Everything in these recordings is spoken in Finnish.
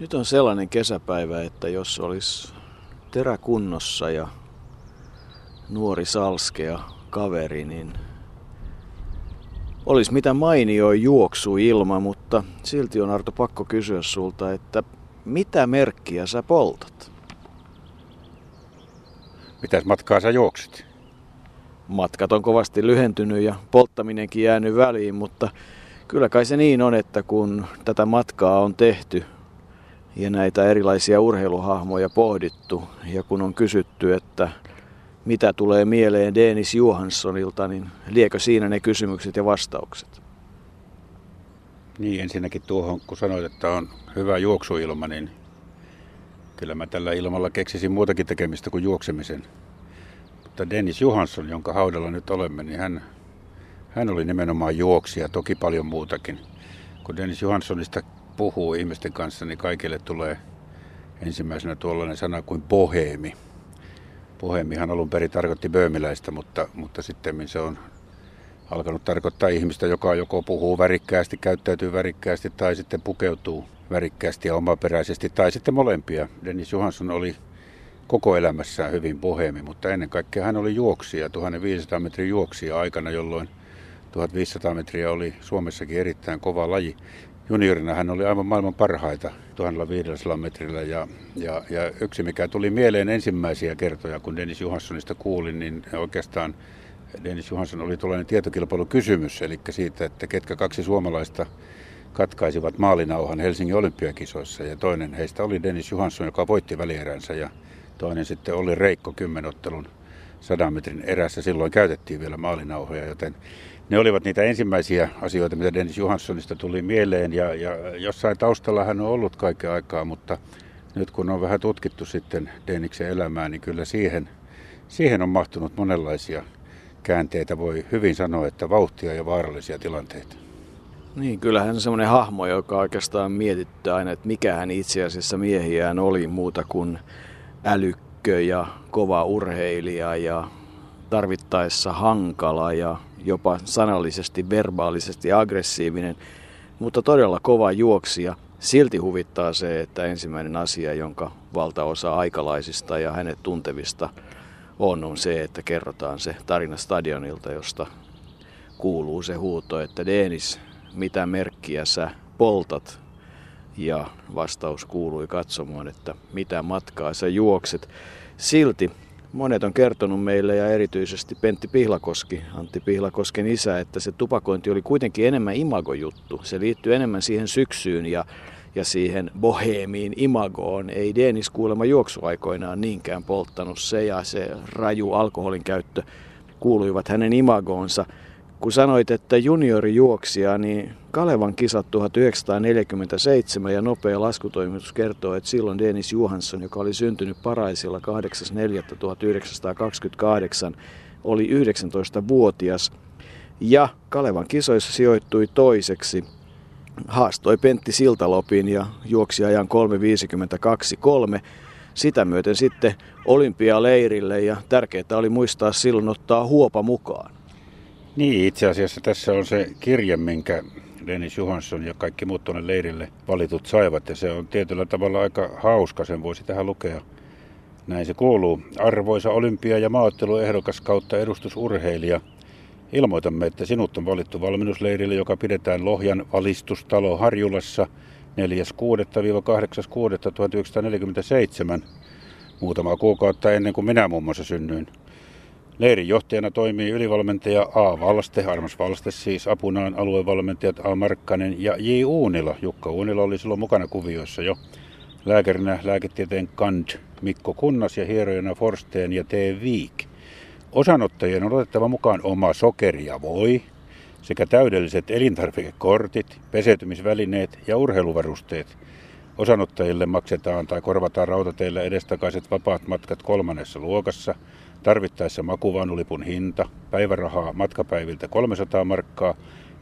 Nyt on sellainen kesäpäivä, että jos olisi teräkunnossa ja nuori salskea kaveri, niin olisi mitä mainio juoksu ilma, mutta silti on Arto pakko kysyä sulta, että mitä merkkiä sä poltat? Mitäs matkaa sä juoksit? Matkat on kovasti lyhentynyt ja polttaminenkin jäänyt väliin, mutta kyllä kai se niin on, että kun tätä matkaa on tehty ja näitä erilaisia urheiluhahmoja pohdittu ja kun on kysytty, että mitä tulee mieleen Dennis Johanssonilta, niin liekö siinä ne kysymykset ja vastaukset? Niin, ensinnäkin tuohon, kun sanoit, että on hyvä juoksuilma, niin kyllä mä tällä ilmalla keksisin muutakin tekemistä kuin juoksemisen. Mutta Dennis Johansson, jonka haudalla nyt olemme, niin hän, hän oli nimenomaan juoksija, toki paljon muutakin. Kun Dennis Johanssonista puhuu ihmisten kanssa, niin kaikille tulee ensimmäisenä tuollainen sana kuin boheemi. Boheemihan alun perin tarkoitti böömiläistä, mutta, mutta sitten se on alkanut tarkoittaa ihmistä, joka joko puhuu värikkäästi, käyttäytyy värikkäästi tai sitten pukeutuu värikkäästi ja omaperäisesti tai sitten molempia. Dennis Johansson oli koko elämässään hyvin boheemi, mutta ennen kaikkea hän oli juoksija, 1500 metrin juoksija aikana, jolloin 1500 metriä oli Suomessakin erittäin kova laji. Juniorina hän oli aivan maailman parhaita 1500 metrillä. Ja, ja, ja yksi mikä tuli mieleen ensimmäisiä kertoja, kun Dennis Johanssonista kuulin, niin oikeastaan Dennis Johansson oli tuollainen tietokilpailukysymys, eli siitä, että ketkä kaksi suomalaista katkaisivat maalinauhan Helsingin olympiakisoissa. Ja toinen heistä oli Dennis Johansson, joka voitti välieränsä ja toinen sitten oli Reikko kymmenottelun sadan metrin erässä. Silloin käytettiin vielä maalinauhoja, joten ne olivat niitä ensimmäisiä asioita, mitä Dennis Johanssonista tuli mieleen. Ja, ja jossain taustalla hän on ollut kaiken aikaa, mutta nyt kun on vähän tutkittu sitten Denniksen elämää, niin kyllä siihen, siihen on mahtunut monenlaisia käänteitä. Voi hyvin sanoa, että vauhtia ja vaarallisia tilanteita. Niin, kyllähän se semmoinen hahmo, joka oikeastaan mietittää aina, että mikä hän itse asiassa miehiään oli muuta kuin älykkö ja kova urheilija ja tarvittaessa hankala ja jopa sanallisesti, verbaalisesti aggressiivinen, mutta todella kova juoksija. Silti huvittaa se, että ensimmäinen asia, jonka valtaosa aikalaisista ja hänet tuntevista on, on se, että kerrotaan se tarina stadionilta, josta kuuluu se huuto, että Denis, mitä merkkiä sä poltat ja vastaus kuului katsomaan, että mitä matkaa sä juokset. Silti monet on kertonut meille ja erityisesti Pentti Pihlakoski, Antti Pihlakosken isä, että se tupakointi oli kuitenkin enemmän imagojuttu. Se liittyy enemmän siihen syksyyn ja, ja siihen boheemiin imagoon. Ei Denis kuulemma juoksuaikoinaan niinkään polttanut se ja se raju alkoholin käyttö kuuluivat hänen imagoonsa. Kun sanoit, että juniorijuoksija, niin Kalevan kisat 1947 ja nopea laskutoimitus kertoo, että silloin Dennis Johansson, joka oli syntynyt Paraisilla 8.4.1928, oli 19-vuotias ja Kalevan kisoissa sijoittui toiseksi. Haastoi Pentti Siltalopin ja juoksi ajan 3.52.3. Sitä myöten sitten olympialeirille ja tärkeää oli muistaa silloin ottaa huopa mukaan. Niin, itse asiassa tässä on se kirje, minkä Dennis Johansson ja kaikki muut tuonne leirille valitut saivat. Ja se on tietyllä tavalla aika hauska, sen voisi tähän lukea. Näin se kuuluu. Arvoisa olympia- ja maaotteluehdokas kautta edustusurheilija. Ilmoitamme, että sinut on valittu valmennusleirille, joka pidetään Lohjan valistustalo Harjulassa 4.6.–8.6.1947. Muutama kuukautta ennen kuin minä muun muassa synnyin. Leirin johtajana toimii ylivalmentaja A. Valste, Armas Valste siis, apunaan aluevalmentajat A. Markkanen ja J. Uunila. Jukka Uunila oli silloin mukana kuvioissa jo. Lääkärinä lääketieteen Kand Mikko Kunnas ja hierojana Forsteen ja T. Viik. Osanottajien on otettava mukaan oma sokeri ja voi sekä täydelliset elintarvikekortit, peseytymisvälineet ja urheiluvarusteet. Osanottajille maksetaan tai korvataan rautateillä edestakaiset vapaat matkat kolmannessa luokassa – Tarvittaessa makuvaunulipun hinta, päivärahaa matkapäiviltä 300 markkaa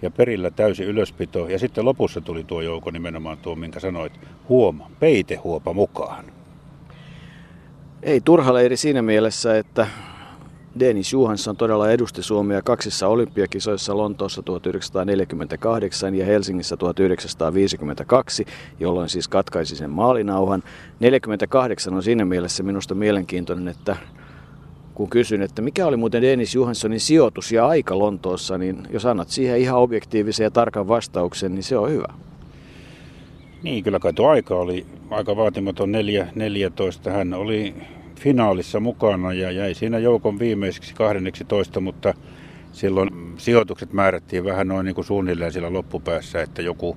ja perillä täysi ylöspito. Ja sitten lopussa tuli tuo joukko nimenomaan tuo, minkä sanoit, huoma, peitehuopa mukaan. Ei turha leiri siinä mielessä, että Dennis Johansson todella edusti Suomea kaksissa olympiakisoissa Lontoossa 1948 ja Helsingissä 1952, jolloin siis katkaisi sen maalinauhan. 48 on siinä mielessä minusta mielenkiintoinen, että kun kysyn, että mikä oli muuten Dennis Johanssonin sijoitus ja aika Lontoossa, niin jos annat siihen ihan objektiivisen ja tarkan vastauksen, niin se on hyvä. Niin, kyllä kai tuo aika oli aika vaatimaton 4-14. Hän oli finaalissa mukana ja jäi siinä joukon viimeiseksi 12, mutta silloin sijoitukset määrättiin vähän noin niin kuin suunnilleen sillä loppupäässä, että joku,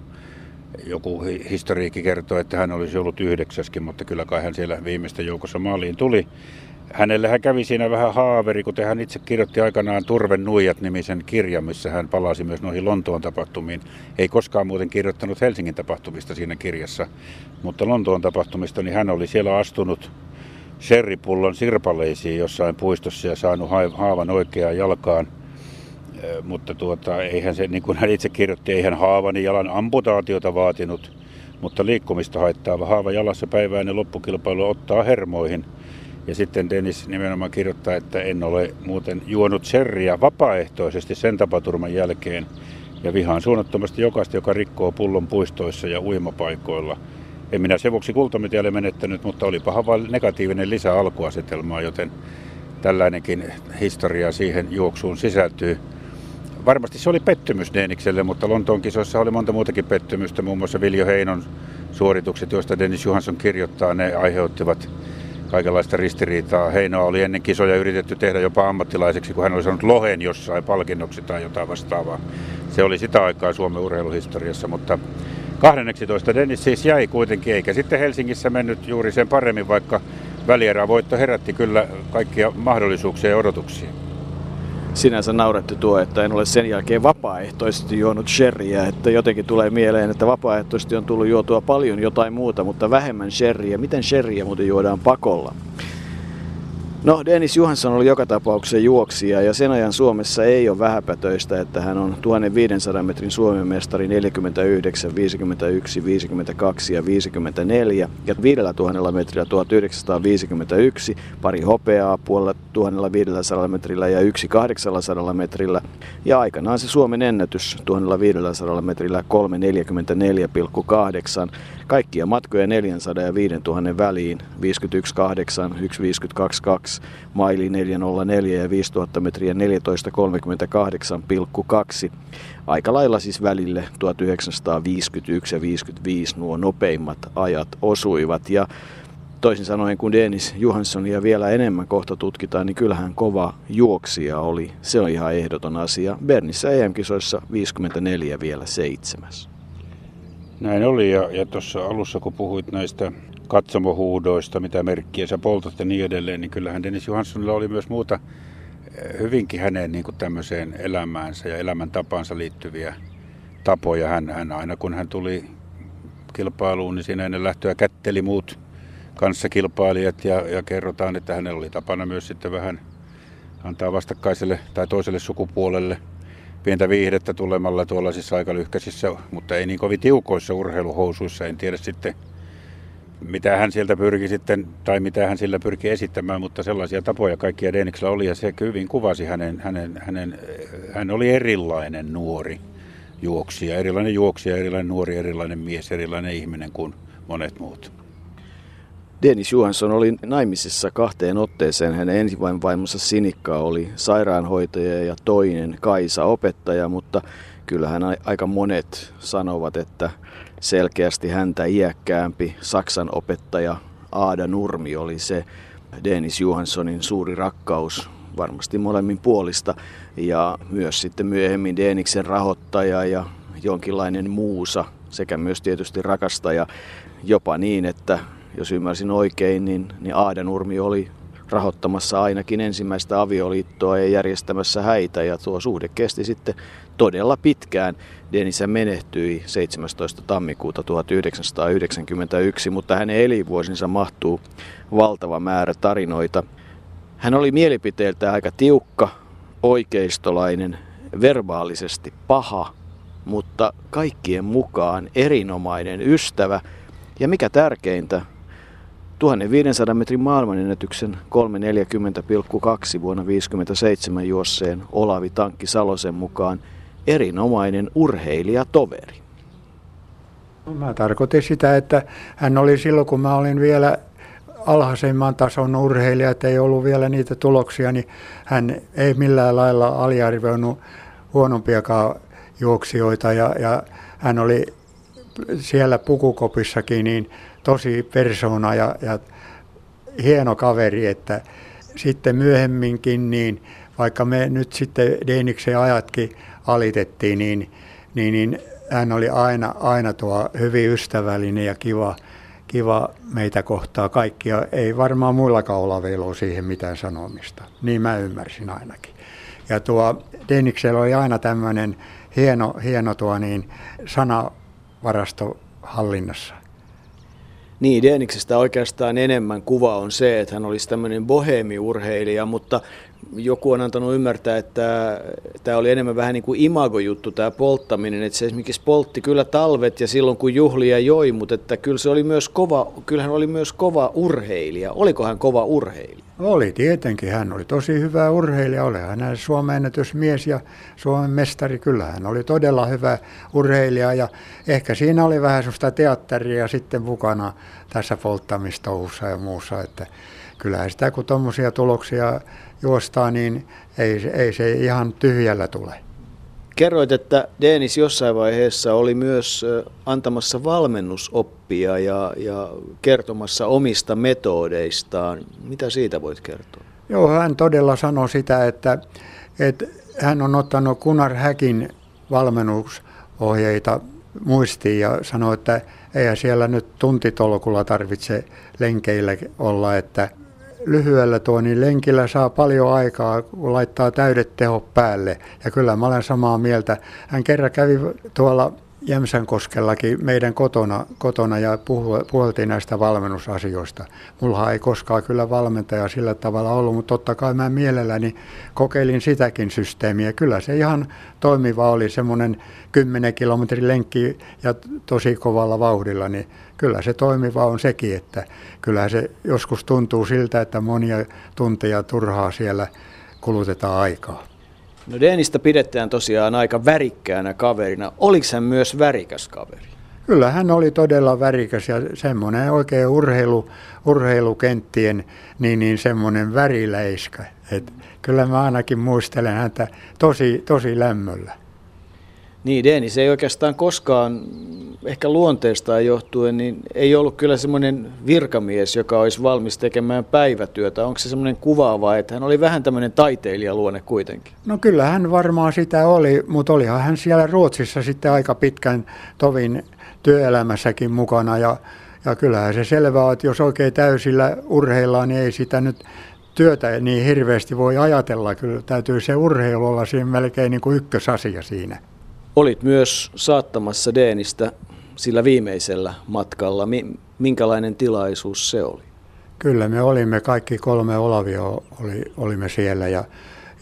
joku historiikki kertoo, että hän olisi ollut yhdeksäskin, mutta kyllä kai hän siellä viimeistä joukossa maaliin tuli. Hänelle hän kävi siinä vähän haaveri, kuten hän itse kirjoitti aikanaan Turven nuijat nimisen kirjan, missä hän palasi myös noihin Lontoon tapahtumiin. Ei koskaan muuten kirjoittanut Helsingin tapahtumista siinä kirjassa, mutta Lontoon tapahtumista, niin hän oli siellä astunut sherripullon sirpaleisiin jossain puistossa ja saanut haavan oikeaan jalkaan. Mutta tuota, eihän se, niin kuin hän itse kirjoitti, eihän haavani jalan amputaatiota vaatinut, mutta liikkumista haittaava haava jalassa päiväinen loppukilpailu ottaa hermoihin – ja sitten Dennis nimenomaan kirjoittaa, että en ole muuten juonut sherriä vapaaehtoisesti sen tapaturman jälkeen. Ja vihaan suunnattomasti jokaista, joka rikkoo pullon puistoissa ja uimapaikoilla. En minä sen vuoksi kultamitialle menettänyt, mutta oli paha vain negatiivinen lisä alkuasetelmaa, joten tällainenkin historia siihen juoksuun sisältyy. Varmasti se oli pettymys Denikselle, mutta Lontoon kisoissa oli monta muutakin pettymystä. Muun muassa Viljo Heinon suoritukset, joista Dennis Johansson kirjoittaa, ne aiheuttivat kaikenlaista ristiriitaa. Heinoa oli ennen kisoja yritetty tehdä jopa ammattilaiseksi, kun hän oli saanut lohen jossain palkinnoksi tai jotain vastaavaa. Se oli sitä aikaa Suomen urheiluhistoriassa, mutta 12 Dennis siis jäi kuitenkin, eikä sitten Helsingissä mennyt juuri sen paremmin, vaikka välierävoitto herätti kyllä kaikkia mahdollisuuksia ja odotuksia sinänsä naurettu tuo, että en ole sen jälkeen vapaaehtoisesti juonut sherryä, että jotenkin tulee mieleen, että vapaaehtoisesti on tullut juotua paljon jotain muuta, mutta vähemmän sherryä. Miten sherryä muuten juodaan pakolla? No, Dennis Johansson oli joka tapauksessa juoksija ja sen ajan Suomessa ei ole vähäpätöistä, että hän on 1500 metrin Suomen mestari 49, 51, 52 ja 54 ja 5000 metrillä 1951, pari hopeaa puolella 1500 metrillä ja yksi 800 metrillä. Ja aikanaan se Suomen ennätys 1500 metrillä 344,8 kaikkia matkoja 400 ja 5000 väliin 51,8, 1,52,2 2, maili 404 ja 5000 metriä 14.38,2. Aika lailla siis välille 1951 ja 55 nuo nopeimmat ajat osuivat ja toisin sanoen kun Dennis Johanssonia vielä enemmän kohta tutkitaan, niin kyllähän kova juoksija oli. Se on ihan ehdoton asia. Bernissä EM-kisoissa 54 vielä seitsemäs. Näin oli ja, ja tuossa alussa kun puhuit näistä katsomohuudoista, mitä merkkiä sä poltat ja niin edelleen, niin kyllähän Dennis Johanssonilla oli myös muuta eh, hyvinkin hänen niin kuin tämmöiseen elämäänsä ja elämäntapansa liittyviä tapoja. Hän, hän aina kun hän tuli kilpailuun, niin siinä ennen lähtöä kätteli muut kanssakilpailijat ja, ja kerrotaan, että hänellä oli tapana myös sitten vähän antaa vastakkaiselle tai toiselle sukupuolelle pientä viihdettä tulemalla tuollaisissa aikalyhkäisissä, mutta ei niin kovin tiukoissa urheiluhousuissa. En tiedä sitten mitä hän sieltä pyrki sitten, tai mitä hän sillä pyrki esittämään, mutta sellaisia tapoja kaikkia Deniksellä oli, ja se hyvin kuvasi hänen, hänen, hänen, hän oli erilainen nuori juoksija, erilainen juoksija, erilainen nuori, erilainen mies, erilainen ihminen kuin monet muut. Dennis Johansson oli naimisissa kahteen otteeseen. Hänen ensivaimonsa Sinikka oli sairaanhoitaja ja toinen Kaisa opettaja, mutta kyllähän aika monet sanovat, että selkeästi häntä iäkkäämpi Saksan opettaja Aada Nurmi oli se Dennis Johanssonin suuri rakkaus varmasti molemmin puolista ja myös sitten myöhemmin Deniksen rahoittaja ja jonkinlainen muusa sekä myös tietysti rakastaja jopa niin, että jos ymmärsin oikein, niin, niin Aada Nurmi oli rahoittamassa ainakin ensimmäistä avioliittoa ja järjestämässä häitä ja tuo suhde kesti sitten todella pitkään. Denisa menehtyi 17. tammikuuta 1991, mutta hänen elinvuosinsa mahtuu valtava määrä tarinoita. Hän oli mielipiteeltä aika tiukka, oikeistolainen, verbaalisesti paha, mutta kaikkien mukaan erinomainen ystävä ja mikä tärkeintä, 1500 metrin maailmanennätyksen 340,2 vuonna 1957 juosseen Olavi Tankki Salosen mukaan erinomainen urheilijatoveri. Mä tarkoitin sitä, että hän oli silloin, kun mä olin vielä alhaisemman tason urheilija, että ei ollut vielä niitä tuloksia, niin hän ei millään lailla aliarvioinut huonompiakaan juoksijoita ja, ja hän oli siellä pukukopissakin niin tosi persona ja, ja hieno kaveri, että sitten myöhemminkin, niin vaikka me nyt sitten Deeniksen ajatkin alitettiin, niin, niin, niin hän oli aina, aina tuo hyvin ystävällinen ja kiva, kiva meitä kohtaa kaikkia. Ei varmaan muillakaan olla vielä siihen mitään sanomista. Niin mä ymmärsin ainakin. Ja tuo Deniksellä oli aina tämmöinen hieno, hieno tuo niin sanavarasto hallinnassa. Niin, Deniksestä oikeastaan enemmän kuva on se, että hän olisi tämmöinen bohemiurheilija, mutta joku on antanut ymmärtää, että tämä oli enemmän vähän niin kuin imagojuttu tämä polttaminen, että se esimerkiksi poltti kyllä talvet ja silloin kun juhlia joi, mutta että kyllä se oli myös kova, kyllähän oli myös kova urheilija. Oliko hän kova urheilija? Oli tietenkin, hän oli tosi hyvä urheilija, oli hän Suomen ennätysmies ja Suomen mestari, kyllä hän oli todella hyvä urheilija. Ja ehkä siinä oli vähän sellaista teatteria sitten mukana tässä polttamistouhussa ja muussa, että kyllähän sitä kun tuommoisia tuloksia juostaa, niin ei, ei se ihan tyhjällä tule. Kerroit, että Denis jossain vaiheessa oli myös antamassa valmennusoppia ja, ja kertomassa omista metodeistaan. Mitä siitä voit kertoa? Joo, hän todella sanoi sitä, että, että hän on ottanut Kunar Häkin valmennusohjeita muistiin ja sanoi, että eihän siellä nyt tuntitolkulla tarvitse lenkeillä olla, että lyhyellä tuo, niin lenkillä saa paljon aikaa, kun laittaa täydet tehot päälle. Ja kyllä mä olen samaa mieltä. Hän kerran kävi tuolla Jämsänkoskellakin meidän kotona, kotona ja puhuttiin näistä valmennusasioista. Mulla ei koskaan kyllä valmentaja sillä tavalla ollut, mutta totta kai mä mielelläni kokeilin sitäkin systeemiä. Kyllä se ihan toimiva oli, semmoinen 10 kilometrin lenkki ja tosi kovalla vauhdilla, niin kyllä se toimiva on sekin, että kyllä se joskus tuntuu siltä, että monia tunteja turhaa siellä kulutetaan aikaa. No Denistä pidetään tosiaan aika värikkäänä kaverina. Oliko hän myös värikäs kaveri? Kyllä hän oli todella värikäs ja semmoinen oikein urheilu, urheilukenttien niin, niin semmoinen väriläiskä. Et kyllä mä ainakin muistelen häntä tosi, tosi lämmöllä. Niin, Denis ei oikeastaan koskaan, ehkä luonteestaan johtuen, niin ei ollut kyllä semmoinen virkamies, joka olisi valmis tekemään päivätyötä. Onko se semmoinen kuvaava, että hän oli vähän tämmöinen taiteilijaluonne kuitenkin? No kyllä hän varmaan sitä oli, mutta olihan hän siellä Ruotsissa sitten aika pitkän tovin työelämässäkin mukana ja, ja kyllähän se selvää että jos oikein täysillä urheillaan, niin ei sitä nyt työtä niin hirveästi voi ajatella. Kyllä täytyy se urheilu olla siinä melkein niin kuin ykkösasia siinä. Olit myös saattamassa Deenistä sillä viimeisellä matkalla. Minkälainen tilaisuus se oli? Kyllä me olimme, kaikki kolme Olavia oli, olimme siellä ja,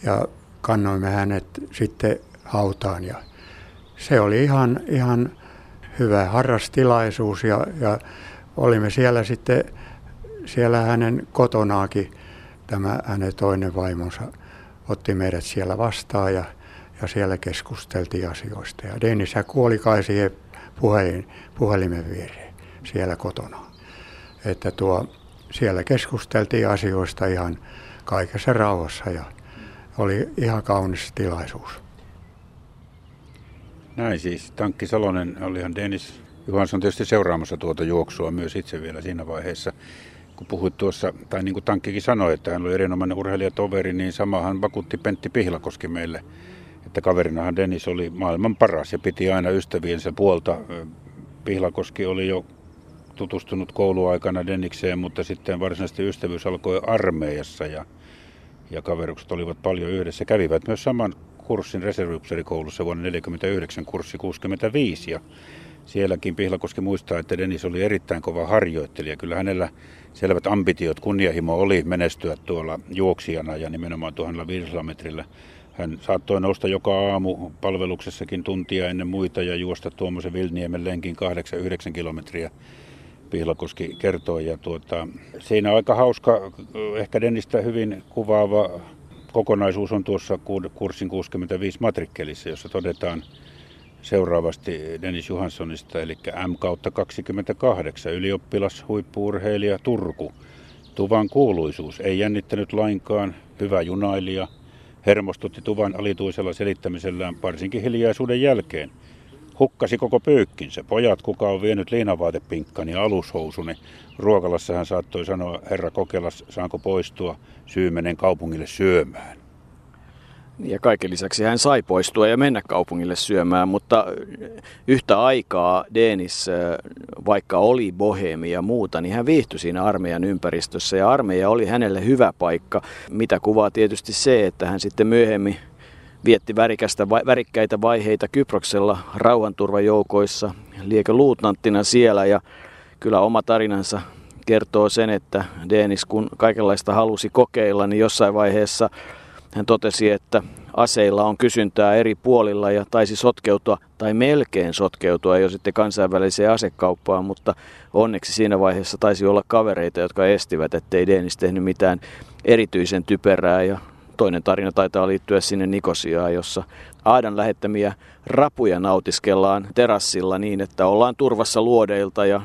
ja kannoimme hänet sitten hautaan. Ja se oli ihan, ihan hyvä harrastilaisuus ja, ja olimme siellä sitten siellä hänen kotonaakin. Tämä hänen toinen vaimonsa otti meidät siellä vastaan ja ja siellä keskusteltiin asioista. Ja Dennis kuoli kai siihen puhelin, puhelimen viereen siellä kotona. Että tuo, siellä keskusteltiin asioista ihan kaikessa rauhassa ja oli ihan kaunis tilaisuus. Näin siis. Tankki Salonen, olihan Dennis Johansson tietysti seuraamassa tuota juoksua myös itse vielä siinä vaiheessa. Kun puhuit tuossa, tai niin kuin Tankkikin sanoi, että hän oli erinomainen urheilijatoveri, niin samahan vakuutti Pentti Pihlakoski meille että kaverinahan Dennis oli maailman paras ja piti aina ystäviensä puolta. Pihlakoski oli jo tutustunut kouluaikana Denikseen, mutta sitten varsinaisesti ystävyys alkoi armeijassa ja, ja kaverukset olivat paljon yhdessä. Kävivät myös saman kurssin reserviupserikoulussa vuonna 1949, kurssi 65 ja sielläkin Pihlakoski muistaa, että Dennis oli erittäin kova harjoittelija. Kyllä hänellä selvät ambitiot, kunnianhimo oli menestyä tuolla juoksijana ja nimenomaan 1500 metrillä hän saattoi nousta joka aamu palveluksessakin tuntia ennen muita ja juosta tuommoisen Vilniemen lenkin 8-9 kilometriä Pihlakoski kertoi. Ja tuota, siinä aika hauska, ehkä Dennistä hyvin kuvaava kokonaisuus on tuossa kurssin 65 matrikkelissa, jossa todetaan seuraavasti Dennis Johanssonista, eli M kautta 28, ylioppilas, huippuurheilija, Turku. Tuvan kuuluisuus ei jännittänyt lainkaan, hyvä junailija, hermostutti Tuvan alituisella selittämisellään varsinkin hiljaisuuden jälkeen. Hukkasi koko pyykkinsä. Pojat, kuka on vienyt liinavaatepinkkani ja alushousuni. Ruokalassa hän saattoi sanoa, herra Kokelas, saanko poistua, syy menen kaupungille syömään. Ja kaiken lisäksi hän sai poistua ja mennä kaupungille syömään, mutta yhtä aikaa Denis, vaikka oli bohemi ja muuta, niin hän viihtyi siinä armeijan ympäristössä ja armeija oli hänelle hyvä paikka, mitä kuvaa tietysti se, että hän sitten myöhemmin vietti värikästä, värikkäitä vaiheita Kyproksella rauhanturvajoukoissa, liekö luutnanttina siellä ja kyllä oma tarinansa kertoo sen, että Denis kun kaikenlaista halusi kokeilla, niin jossain vaiheessa hän totesi, että aseilla on kysyntää eri puolilla ja taisi sotkeutua tai melkein sotkeutua jo sitten kansainväliseen asekauppaan, mutta onneksi siinä vaiheessa taisi olla kavereita, jotka estivät, ettei Denis tehnyt mitään erityisen typerää ja toinen tarina taitaa liittyä sinne Nikosiaan, jossa Aadan lähettämiä rapuja nautiskellaan terassilla niin, että ollaan turvassa luodeilta ja,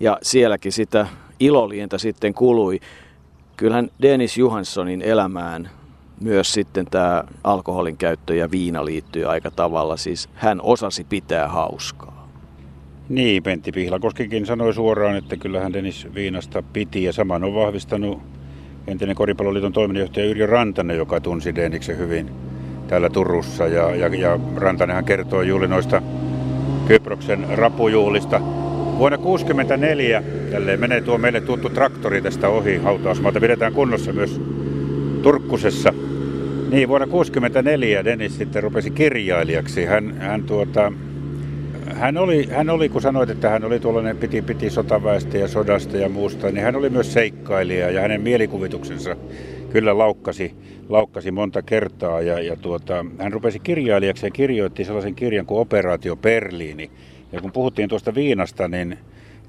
ja sielläkin sitä ilolientä sitten kului. Kyllähän Dennis Johanssonin elämään myös sitten tämä alkoholin käyttö ja viina liittyy aika tavalla. Siis hän osasi pitää hauskaa. Niin, Pentti Pihlakoskikin sanoi suoraan, että kyllähän Dennis viinasta piti ja saman on vahvistanut entinen Koripalloliiton toiminnanjohtaja Yrjö Rantanen, joka tunsi Denniksen hyvin täällä Turussa. Ja, ja, ja Rantanenhan kertoi juuri noista Kyproksen rapujuhlista. Vuonna 1964 jälleen menee tuo meille tuttu traktori tästä ohi hautausmaalta. Pidetään kunnossa myös Turkkusessa. Niin, vuonna 1964 Dennis sitten rupesi kirjailijaksi. Hän, hän, tuota, hän, oli, hän oli, kun sanoit, että hän oli tuollainen, piti, piti sotaväestä ja sodasta ja muusta, niin hän oli myös seikkailija ja hänen mielikuvituksensa kyllä laukkasi, laukkasi monta kertaa. Ja, ja tuota, hän rupesi kirjailijaksi ja kirjoitti sellaisen kirjan kuin Operaatio Berliini. Ja kun puhuttiin tuosta viinasta, niin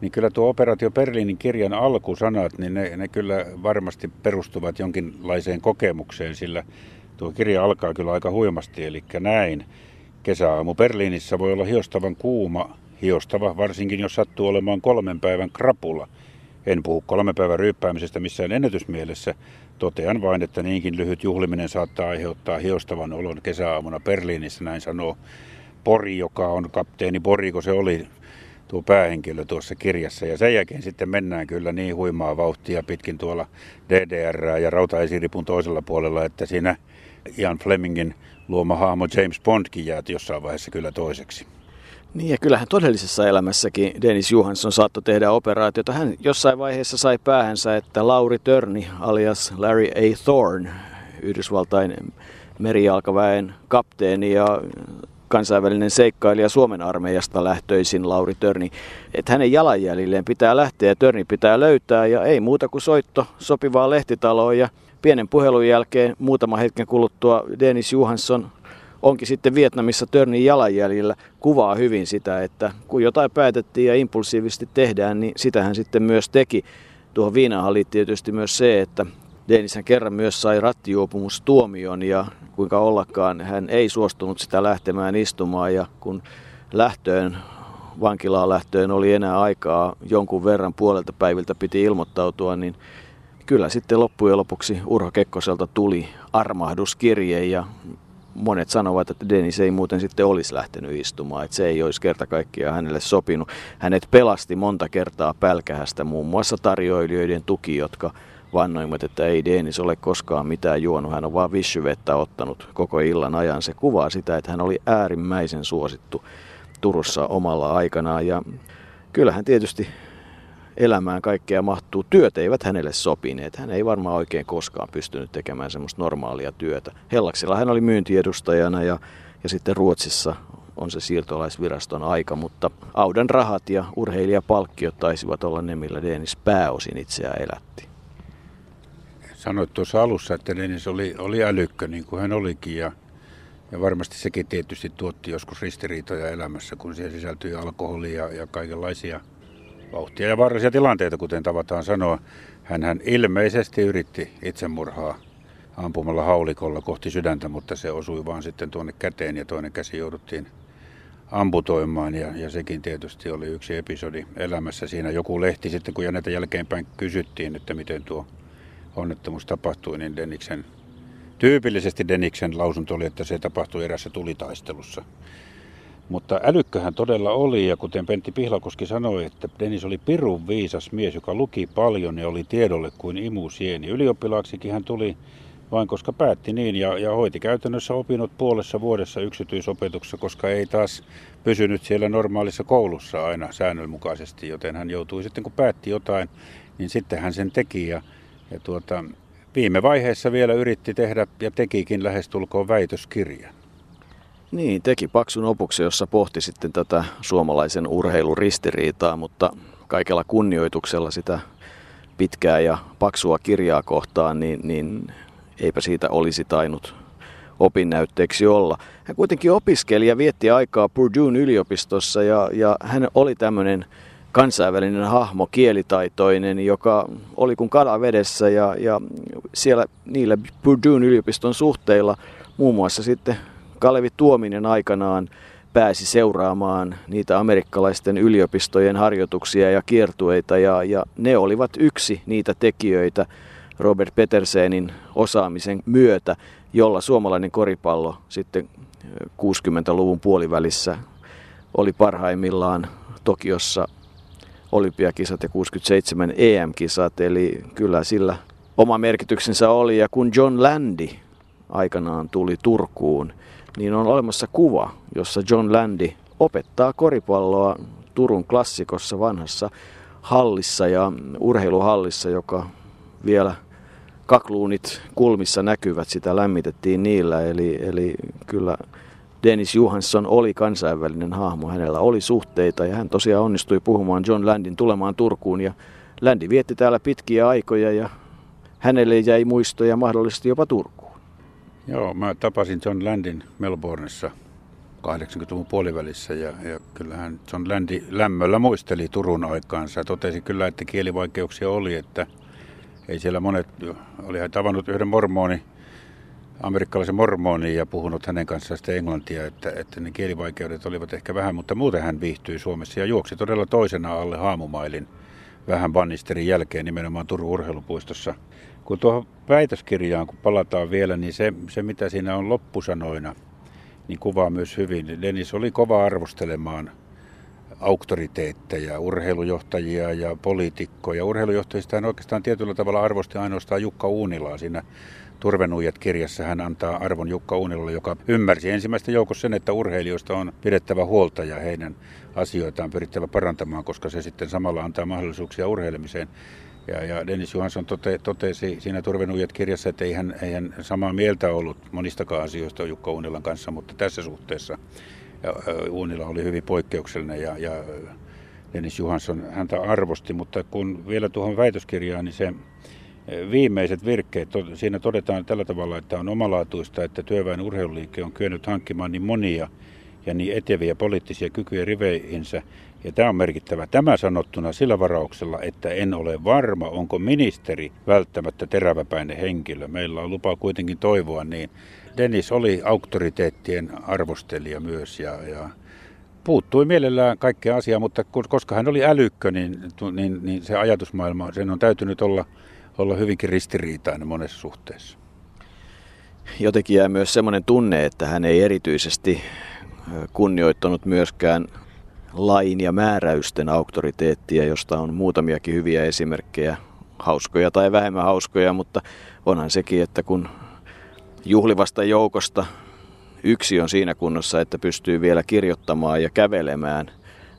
niin kyllä tuo Operaatio Berliinin kirjan alkusanat, niin ne, ne kyllä varmasti perustuvat jonkinlaiseen kokemukseen, sillä tuo kirja alkaa kyllä aika huimasti, eli näin. Kesäaamu Berliinissä voi olla hiostavan kuuma, hiostava, varsinkin jos sattuu olemaan kolmen päivän krapula. En puhu kolmen päivän ryyppäämisestä missään ennätysmielessä. Totean vain, että niinkin lyhyt juhliminen saattaa aiheuttaa hiostavan olon kesäaamuna Berliinissä, näin sanoo Pori, joka on kapteeni Pori, kun se oli tuo päähenkilö tuossa kirjassa. Ja sen jälkeen sitten mennään kyllä niin huimaa vauhtia pitkin tuolla DDR ja rautaesiripun toisella puolella, että siinä Ian Flemingin luoma hahmo James Bondkin jää jossain vaiheessa kyllä toiseksi. Niin ja kyllähän todellisessa elämässäkin Dennis Johansson saattoi tehdä operaatiota. Hän jossain vaiheessa sai päähänsä, että Lauri Törni alias Larry A. Thorne, Yhdysvaltain merijalkaväen kapteeni ja kansainvälinen seikkailija Suomen armeijasta lähtöisin Lauri Törni, että hänen jalanjäljilleen pitää lähteä ja Törni pitää löytää ja ei muuta kuin soitto sopivaa lehtitaloon ja pienen puhelun jälkeen muutama hetken kuluttua Dennis Johansson onkin sitten Vietnamissa Törnin jalanjäljillä, kuvaa hyvin sitä, että kun jotain päätettiin ja impulsiivisesti tehdään, niin sitähän sitten myös teki. Tuohon viinahan liittyy tietysti myös se, että Dennishän kerran myös sai rattijuopumustuomion ja kuinka ollakaan hän ei suostunut sitä lähtemään istumaan ja kun lähtöön, vankilaan lähtöön oli enää aikaa jonkun verran puolelta päiviltä piti ilmoittautua, niin kyllä sitten loppujen lopuksi Urho Kekkoselta tuli armahduskirje ja monet sanovat, että Dennis ei muuten sitten olisi lähtenyt istumaan, että se ei olisi kerta kaikkiaan hänelle sopinut. Hänet pelasti monta kertaa pälkähästä muun muassa tarjoilijoiden tuki, jotka vannoimme, että ei Dennis ole koskaan mitään juonut, hän on vaan vissyvettä ottanut koko illan ajan. Se kuvaa sitä, että hän oli äärimmäisen suosittu Turussa omalla aikanaan ja kyllähän tietysti elämään kaikkea mahtuu. Työt eivät hänelle sopineet. Hän ei varmaan oikein koskaan pystynyt tekemään semmoista normaalia työtä. Hellaksella hän oli myyntiedustajana ja, ja sitten Ruotsissa on se siirtolaisviraston aika, mutta Audan rahat ja urheilijapalkkiot taisivat olla ne, millä Dennis pääosin itseään elätti. Sanoit tuossa alussa, että Dennis oli, oli älykkö, niin kuin hän olikin, ja, ja varmasti sekin tietysti tuotti joskus ristiriitoja elämässä, kun siihen sisältyi alkoholia ja kaikenlaisia vauhtia ja vaarallisia tilanteita, kuten tavataan sanoa. Hän ilmeisesti yritti itsemurhaa ampumalla haulikolla kohti sydäntä, mutta se osui vaan sitten tuonne käteen ja toinen käsi jouduttiin amputoimaan ja, ja sekin tietysti oli yksi episodi elämässä. Siinä joku lehti sitten, kun näitä jälkeenpäin kysyttiin, että miten tuo onnettomuus tapahtui, niin Deniksen, tyypillisesti Deniksen lausunto oli, että se tapahtui erässä tulitaistelussa. Mutta älykköhän todella oli, ja kuten Pentti Pihlakoski sanoi, että Dennis oli pirun viisas mies, joka luki paljon ja oli tiedolle kuin imusieni. Ylioppilaaksikin hän tuli vain koska päätti niin ja, ja hoiti käytännössä opinnot puolessa vuodessa yksityisopetuksessa, koska ei taas pysynyt siellä normaalissa koulussa aina säännönmukaisesti, joten hän joutui sitten kun päätti jotain, niin sitten hän sen teki ja, ja tuota, viime vaiheessa vielä yritti tehdä ja tekikin lähestulkoon väitöskirjan. Niin, teki paksun opuksen, jossa pohti sitten tätä suomalaisen urheiluristiriitaa, mutta kaikella kunnioituksella sitä pitkää ja paksua kirjaa kohtaan, niin, niin eipä siitä olisi tainnut opinnäytteeksi olla. Hän kuitenkin opiskeli ja vietti aikaa Purdue'n yliopistossa ja, ja hän oli tämmöinen kansainvälinen hahmo, kielitaitoinen, joka oli kuin kala vedessä ja, ja siellä niillä Purdue'n yliopiston suhteilla muun muassa sitten Kalevi Tuominen aikanaan pääsi seuraamaan niitä amerikkalaisten yliopistojen harjoituksia ja kiertueita ja, ja ne olivat yksi niitä tekijöitä, Robert Petersenin osaamisen myötä, jolla suomalainen koripallo sitten 60-luvun puolivälissä oli parhaimmillaan Tokiossa olympiakisat ja 67 EM-kisat, eli kyllä sillä oma merkityksensä oli. Ja kun John Landy aikanaan tuli Turkuun, niin on olemassa kuva, jossa John Landy opettaa koripalloa Turun klassikossa vanhassa hallissa ja urheiluhallissa, joka vielä kakluunit kulmissa näkyvät, sitä lämmitettiin niillä. Eli, eli kyllä Dennis Johansson oli kansainvälinen hahmo, hänellä oli suhteita ja hän tosiaan onnistui puhumaan John Landin tulemaan Turkuun ja Landi vietti täällä pitkiä aikoja ja hänelle jäi muistoja mahdollisesti jopa Turkuun. Joo, mä tapasin John Landin Melbourneissa 80-luvun puolivälissä ja, ja kyllähän John Landi lämmöllä muisteli Turun aikaansa. Totesi kyllä, että kielivaikeuksia oli, että ei siellä monet, oli hän tavannut yhden mormoni, amerikkalaisen mormoni ja puhunut hänen kanssaan sitä englantia, että, että ne kielivaikeudet olivat ehkä vähän, mutta muuten hän viihtyi Suomessa ja juoksi todella toisena alle haamumailin vähän Bannisterin jälkeen nimenomaan Turun urheilupuistossa. Kun tuohon väitöskirjaan kun palataan vielä, niin se, se mitä siinä on loppusanoina, niin kuvaa myös hyvin. Dennis oli kova arvostelemaan – auktoriteetteja, urheilujohtajia ja poliitikkoja. Urheilujohtajista hän oikeastaan tietyllä tavalla arvosti ainoastaan Jukka Uunilaa siinä Turvenuijat kirjassa hän antaa arvon Jukka Uunilalle, joka ymmärsi ensimmäistä joukossa sen, että urheilijoista on pidettävä huolta ja heidän asioitaan pyrittävä parantamaan, koska se sitten samalla antaa mahdollisuuksia urheilemiseen. Ja, ja Dennis Johansson tote, totesi siinä Turvenuijat kirjassa, että ei hän, ei hän samaa mieltä ollut monistakaan asioista Jukka Uunilan kanssa, mutta tässä suhteessa ja Uunila oli hyvin poikkeuksellinen ja, ja Dennis Johansson häntä arvosti, mutta kun vielä tuohon väitöskirjaan, niin se viimeiset virkkeet, siinä todetaan tällä tavalla, että on omalaatuista, että työväen urheiluliike on kyennyt hankkimaan niin monia ja niin eteviä poliittisia kykyjä riveihinsä. Ja tämä on merkittävä. Tämä sanottuna sillä varauksella, että en ole varma, onko ministeri välttämättä teräväpäinen henkilö. Meillä on lupa kuitenkin toivoa niin. Dennis oli auktoriteettien arvostelija myös ja, ja puuttui mielellään kaikkea asiaa, mutta koska hän oli älykkö, niin, niin, niin se ajatusmaailma, sen on täytynyt olla, olla hyvinkin ristiriitainen monessa suhteessa. Jotenkin jää myös semmoinen tunne, että hän ei erityisesti kunnioittanut myöskään lain ja määräysten auktoriteettia, josta on muutamiakin hyviä esimerkkejä, hauskoja tai vähemmän hauskoja, mutta onhan sekin, että kun juhlivasta joukosta yksi on siinä kunnossa, että pystyy vielä kirjoittamaan ja kävelemään,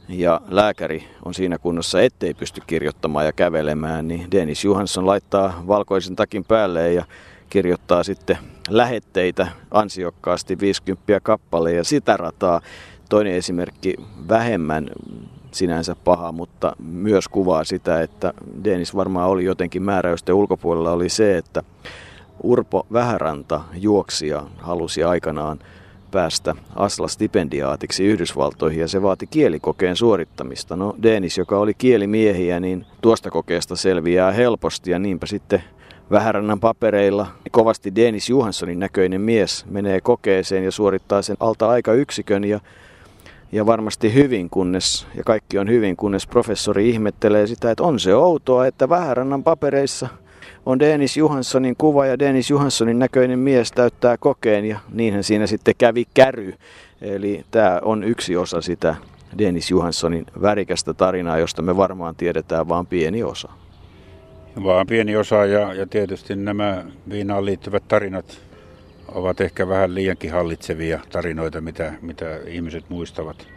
ja lääkäri on siinä kunnossa, ettei pysty kirjoittamaan ja kävelemään, niin Dennis Johansson laittaa valkoisen takin päälle ja kirjoittaa sitten lähetteitä ansiokkaasti 50 kappale ja sitä rataa. Toinen esimerkki vähemmän sinänsä paha, mutta myös kuvaa sitä, että Dennis varmaan oli jotenkin määräysten ulkopuolella, oli se, että Urpo Vähäranta juoksija halusi aikanaan päästä Asla-stipendiaatiksi Yhdysvaltoihin ja se vaati kielikokeen suorittamista. No Denis, joka oli kielimiehiä, niin tuosta kokeesta selviää helposti ja niinpä sitten vähärannan papereilla kovasti Denis Johanssonin näköinen mies menee kokeeseen ja suorittaa sen alta aika yksikön ja ja varmasti hyvin, kunnes, ja kaikki on hyvin, kunnes professori ihmettelee sitä, että on se outoa, että Vähärannan papereissa on Dennis Johanssonin kuva ja Dennis Johanssonin näköinen mies täyttää kokeen ja niinhän siinä sitten kävi käry. Eli tämä on yksi osa sitä Dennis Johanssonin värikästä tarinaa, josta me varmaan tiedetään vain pieni osa. Vaan pieni osa ja, ja tietysti nämä viinaan liittyvät tarinat ovat ehkä vähän liiankin hallitsevia tarinoita, mitä, mitä ihmiset muistavat.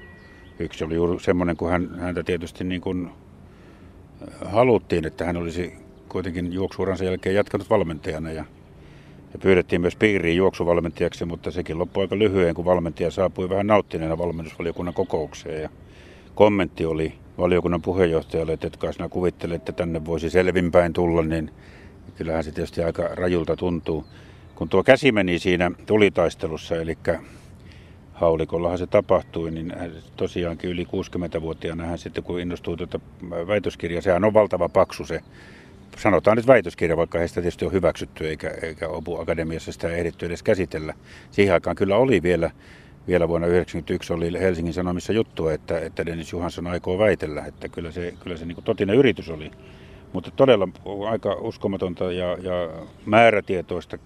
Yksi oli juuri semmoinen, kun hän, häntä tietysti niin kuin haluttiin, että hän olisi kuitenkin juoksuuransa jälkeen jatkanut valmentajana ja, ja pyydettiin myös piiriin juoksuvalmentajaksi, mutta sekin loppui aika lyhyen, kun valmentaja saapui vähän nauttineena valmennusvaliokunnan kokoukseen. Ja kommentti oli valiokunnan puheenjohtajalle, että etkä sinä kuvittelet, että tänne voisi selvinpäin tulla, niin kyllähän se tietysti aika rajulta tuntuu. Kun tuo käsi meni siinä tulitaistelussa, eli haulikollahan se tapahtui, niin tosiaankin yli 60-vuotiaana hän sitten kun innostui tuota väitöskirjaa, sehän on valtava paksu se, sanotaan nyt väitöskirja, vaikka heistä tietysti on hyväksytty, eikä, eikä Opu Akademiassa sitä ehditty edes käsitellä. Siihen aikaan kyllä oli vielä, vielä vuonna 1991 oli Helsingin Sanomissa juttu, että, että Dennis Johansson aikoo väitellä, että kyllä se, kyllä se niin totinen yritys oli. Mutta todella aika uskomatonta ja, ja määrätietoista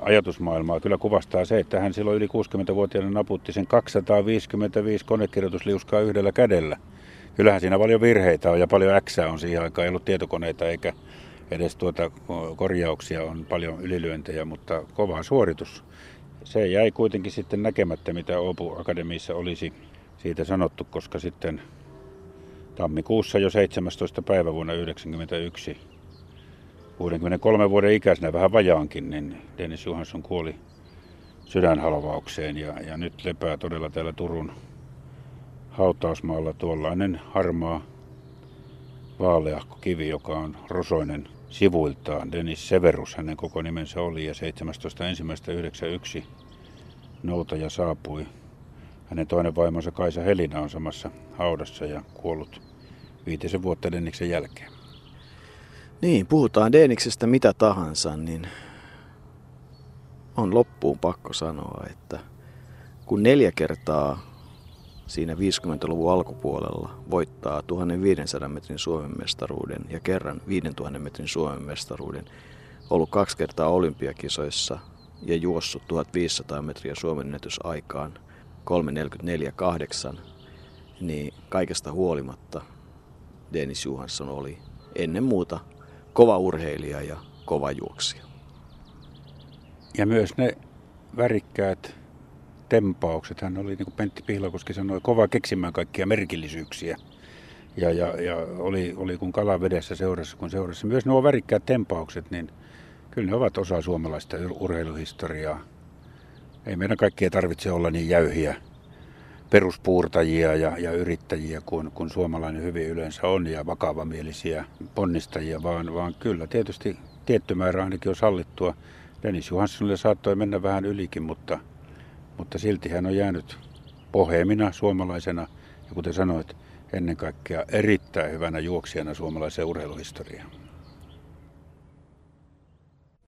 ajatusmaailmaa kyllä kuvastaa se, että hän silloin yli 60-vuotiaana naputti sen 255 konekirjoitusliuskaa yhdellä kädellä. Kyllähän siinä paljon virheitä on ja paljon äksää on siihen aikaan. Ei ollut tietokoneita eikä edes tuota korjauksia, on paljon ylilyöntejä, mutta kova suoritus. Se jäi kuitenkin sitten näkemättä, mitä Opu Akademiissa olisi siitä sanottu, koska sitten tammikuussa jo 17. päivä vuonna 1991 63 vuoden ikäisenä vähän vajaankin, niin Dennis Johansson kuoli sydänhalvaukseen ja, ja nyt lepää todella täällä Turun hautausmaalla tuollainen harmaa vaaleahko kivi, joka on rosoinen sivuiltaan. Dennis Severus hänen koko nimensä oli ja 17.1.91 noutaja saapui. Hänen toinen vaimonsa Kaisa Helina on samassa haudassa ja kuollut viitisen vuotta Denniksen jälkeen. Niin, puhutaan Deeniksestä mitä tahansa, niin on loppuun pakko sanoa, että kun neljä kertaa siinä 50-luvun alkupuolella voittaa 1500 metrin Suomen mestaruuden ja kerran 5000 metrin Suomen mestaruuden, ollut kaksi kertaa olympiakisoissa ja juossut 1500 metriä Suomen ennätysaikaan 3.44.8, niin kaikesta huolimatta Dennis Johansson oli ennen muuta kova urheilija ja kova juoksija. Ja myös ne värikkäät tempaukset, hän oli, niin kuin Pentti Pihlakoski sanoi, kova keksimään kaikkia merkillisyyksiä. Ja, ja, ja oli, oli kun kala vedessä seurassa, kun seurassa. Myös nuo värikkäät tempaukset, niin kyllä ne ovat osa suomalaista urheiluhistoriaa. Ei meidän kaikkia tarvitse olla niin jäyhiä peruspuurtajia ja, ja yrittäjiä kuin, kuin suomalainen hyvin yleensä on ja vakavamielisiä ponnistajia, vaan, vaan kyllä tietysti tietty määrä ainakin on sallittua. Dennis Johanssonille saattoi mennä vähän ylikin, mutta, mutta silti hän on jäänyt pohemina suomalaisena ja kuten sanoit, ennen kaikkea erittäin hyvänä juoksijana suomalaiseen urheiluhistoriaan.